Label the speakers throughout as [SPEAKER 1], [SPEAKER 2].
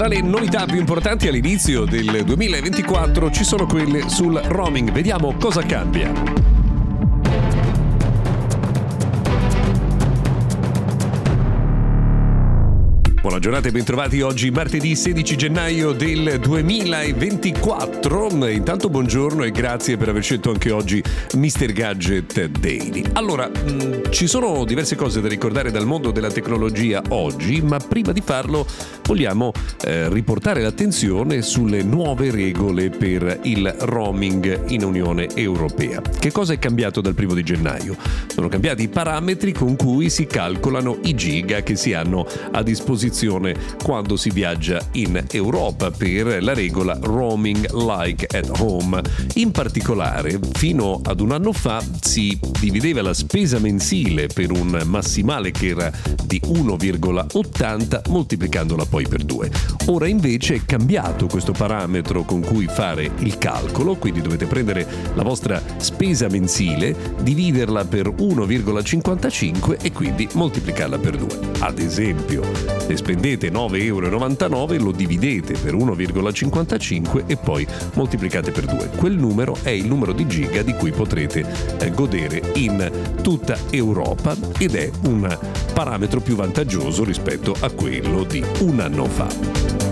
[SPEAKER 1] Tra le novità più importanti all'inizio del 2024 ci sono quelle sul roaming. Vediamo cosa cambia. Buona giornata e bentrovati oggi martedì 16 gennaio del 2024. Intanto buongiorno e grazie per aver scelto anche oggi Mr. Gadget Daily. Allora, mh, mm, ci sono diverse cose da ricordare dal mondo della tecnologia oggi, ma prima di farlo vogliamo eh, riportare l'attenzione sulle nuove regole per il roaming in Unione Europea. Che cosa è cambiato dal primo di gennaio? Sono cambiati i parametri con cui si calcolano i giga che si hanno a disposizione disposizione quando si viaggia in Europa per la regola roaming like at home. In particolare, fino ad un anno fa si divideva la spesa mensile per un massimale che era di 1,80 moltiplicandola poi per 2. Ora invece è cambiato questo parametro con cui fare il calcolo, quindi dovete prendere la vostra spesa mensile, dividerla per 1,55 e quindi moltiplicarla per 2. Ad esempio, se spendete 9,99 euro, lo dividete per 1,55 e poi moltiplicate per 2. Quel numero è il numero di giga di cui potrete eh, godere in tutta Europa ed è un parametro più vantaggioso rispetto a quello di un anno fa.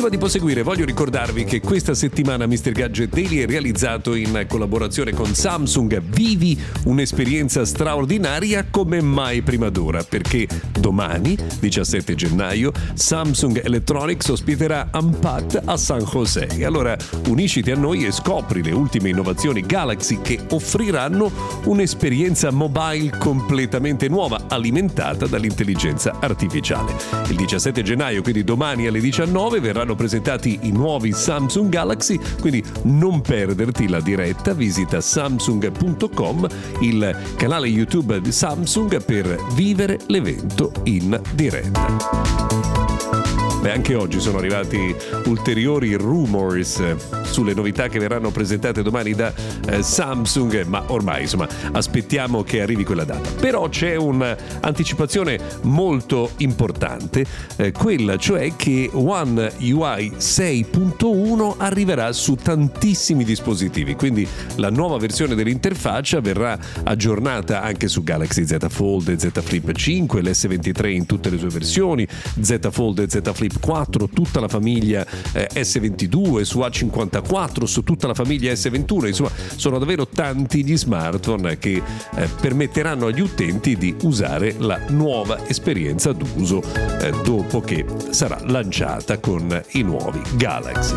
[SPEAKER 1] Prima di proseguire voglio ricordarvi che questa settimana Mr. Gadget Daily è realizzato in collaborazione con Samsung. Vivi un'esperienza straordinaria come mai prima d'ora perché domani, 17 gennaio, Samsung Electronics ospiterà Unpacked a San José. E allora unisciti a noi e scopri le ultime innovazioni Galaxy che offriranno un'esperienza mobile completamente nuova alimentata dall'intelligenza artificiale. Il 17 gennaio, quindi domani alle 19, verranno verranno presentati i nuovi Samsung Galaxy, quindi non perderti la diretta, visita samsung.com, il canale YouTube di Samsung per vivere l'evento in diretta. Beh, anche oggi sono arrivati ulteriori rumors sulle novità che verranno presentate domani da eh, Samsung, ma ormai insomma aspettiamo che arrivi quella data. Però c'è un'anticipazione molto importante, eh, quella cioè che One UI 6.1 arriverà su tantissimi dispositivi, quindi la nuova versione dell'interfaccia verrà aggiornata anche su Galaxy Z Fold e Z Flip 5, l'S23 in tutte le sue versioni, Z Fold e Z Flip Flip 4, tutta la famiglia eh, S22, su A54, su tutta la famiglia S21, insomma sono davvero tanti gli smartphone che eh, permetteranno agli utenti di usare la nuova esperienza d'uso eh, dopo che sarà lanciata con i nuovi Galaxy.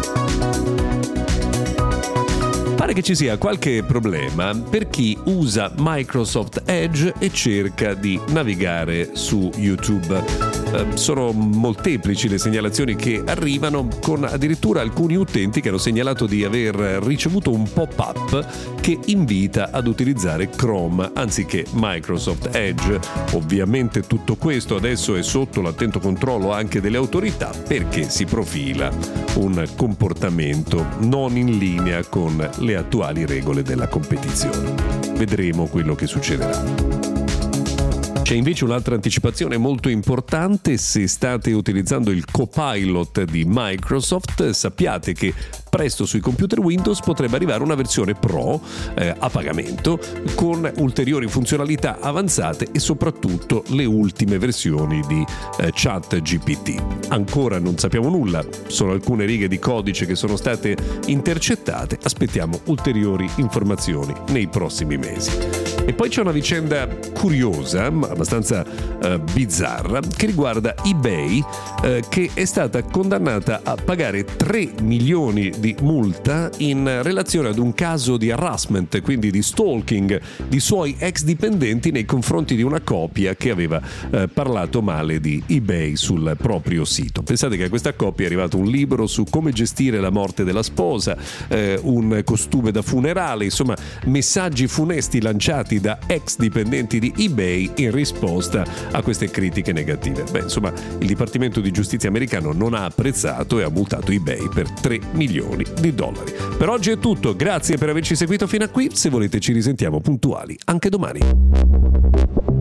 [SPEAKER 1] Pare che ci sia qualche problema per chi usa Microsoft Edge e cerca di navigare su YouTube. Ehm, sono molteplici le segnalazioni che arrivano con addirittura alcuni utenti che hanno segnalato di aver ricevuto un pop-up che invita ad utilizzare Chrome anziché Microsoft Edge. Ovviamente tutto questo adesso è sotto l'attento controllo anche delle autorità perché si profila un comportamento non in linea con le attuali regole della competizione. Vedremo quello che succederà. C'è invece un'altra anticipazione molto importante, se state utilizzando il Copilot di Microsoft sappiate che presto sui computer Windows potrebbe arrivare una versione Pro eh, a pagamento con ulteriori funzionalità avanzate e soprattutto le ultime versioni di eh, Chat GPT. Ancora non sappiamo nulla, sono alcune righe di codice che sono state intercettate, aspettiamo ulteriori informazioni nei prossimi mesi. E poi c'è una vicenda curiosa, abbastanza eh, bizzarra, che riguarda eBay, eh, che è stata condannata a pagare 3 milioni di multa in relazione ad un caso di harassment, quindi di stalking di suoi ex dipendenti nei confronti di una coppia che aveva eh, parlato male di eBay sul proprio sito. Pensate che a questa coppia è arrivato un libro su come gestire la morte della sposa, eh, un costume da funerale, insomma messaggi funesti lanciati da ex dipendenti di eBay in risposta a queste critiche negative. Beh, insomma, il Dipartimento di Giustizia americano non ha apprezzato e ha multato eBay per 3 milioni milioni di dollari. Per oggi è tutto, grazie per averci seguito fino a qui, se volete ci risentiamo puntuali anche domani.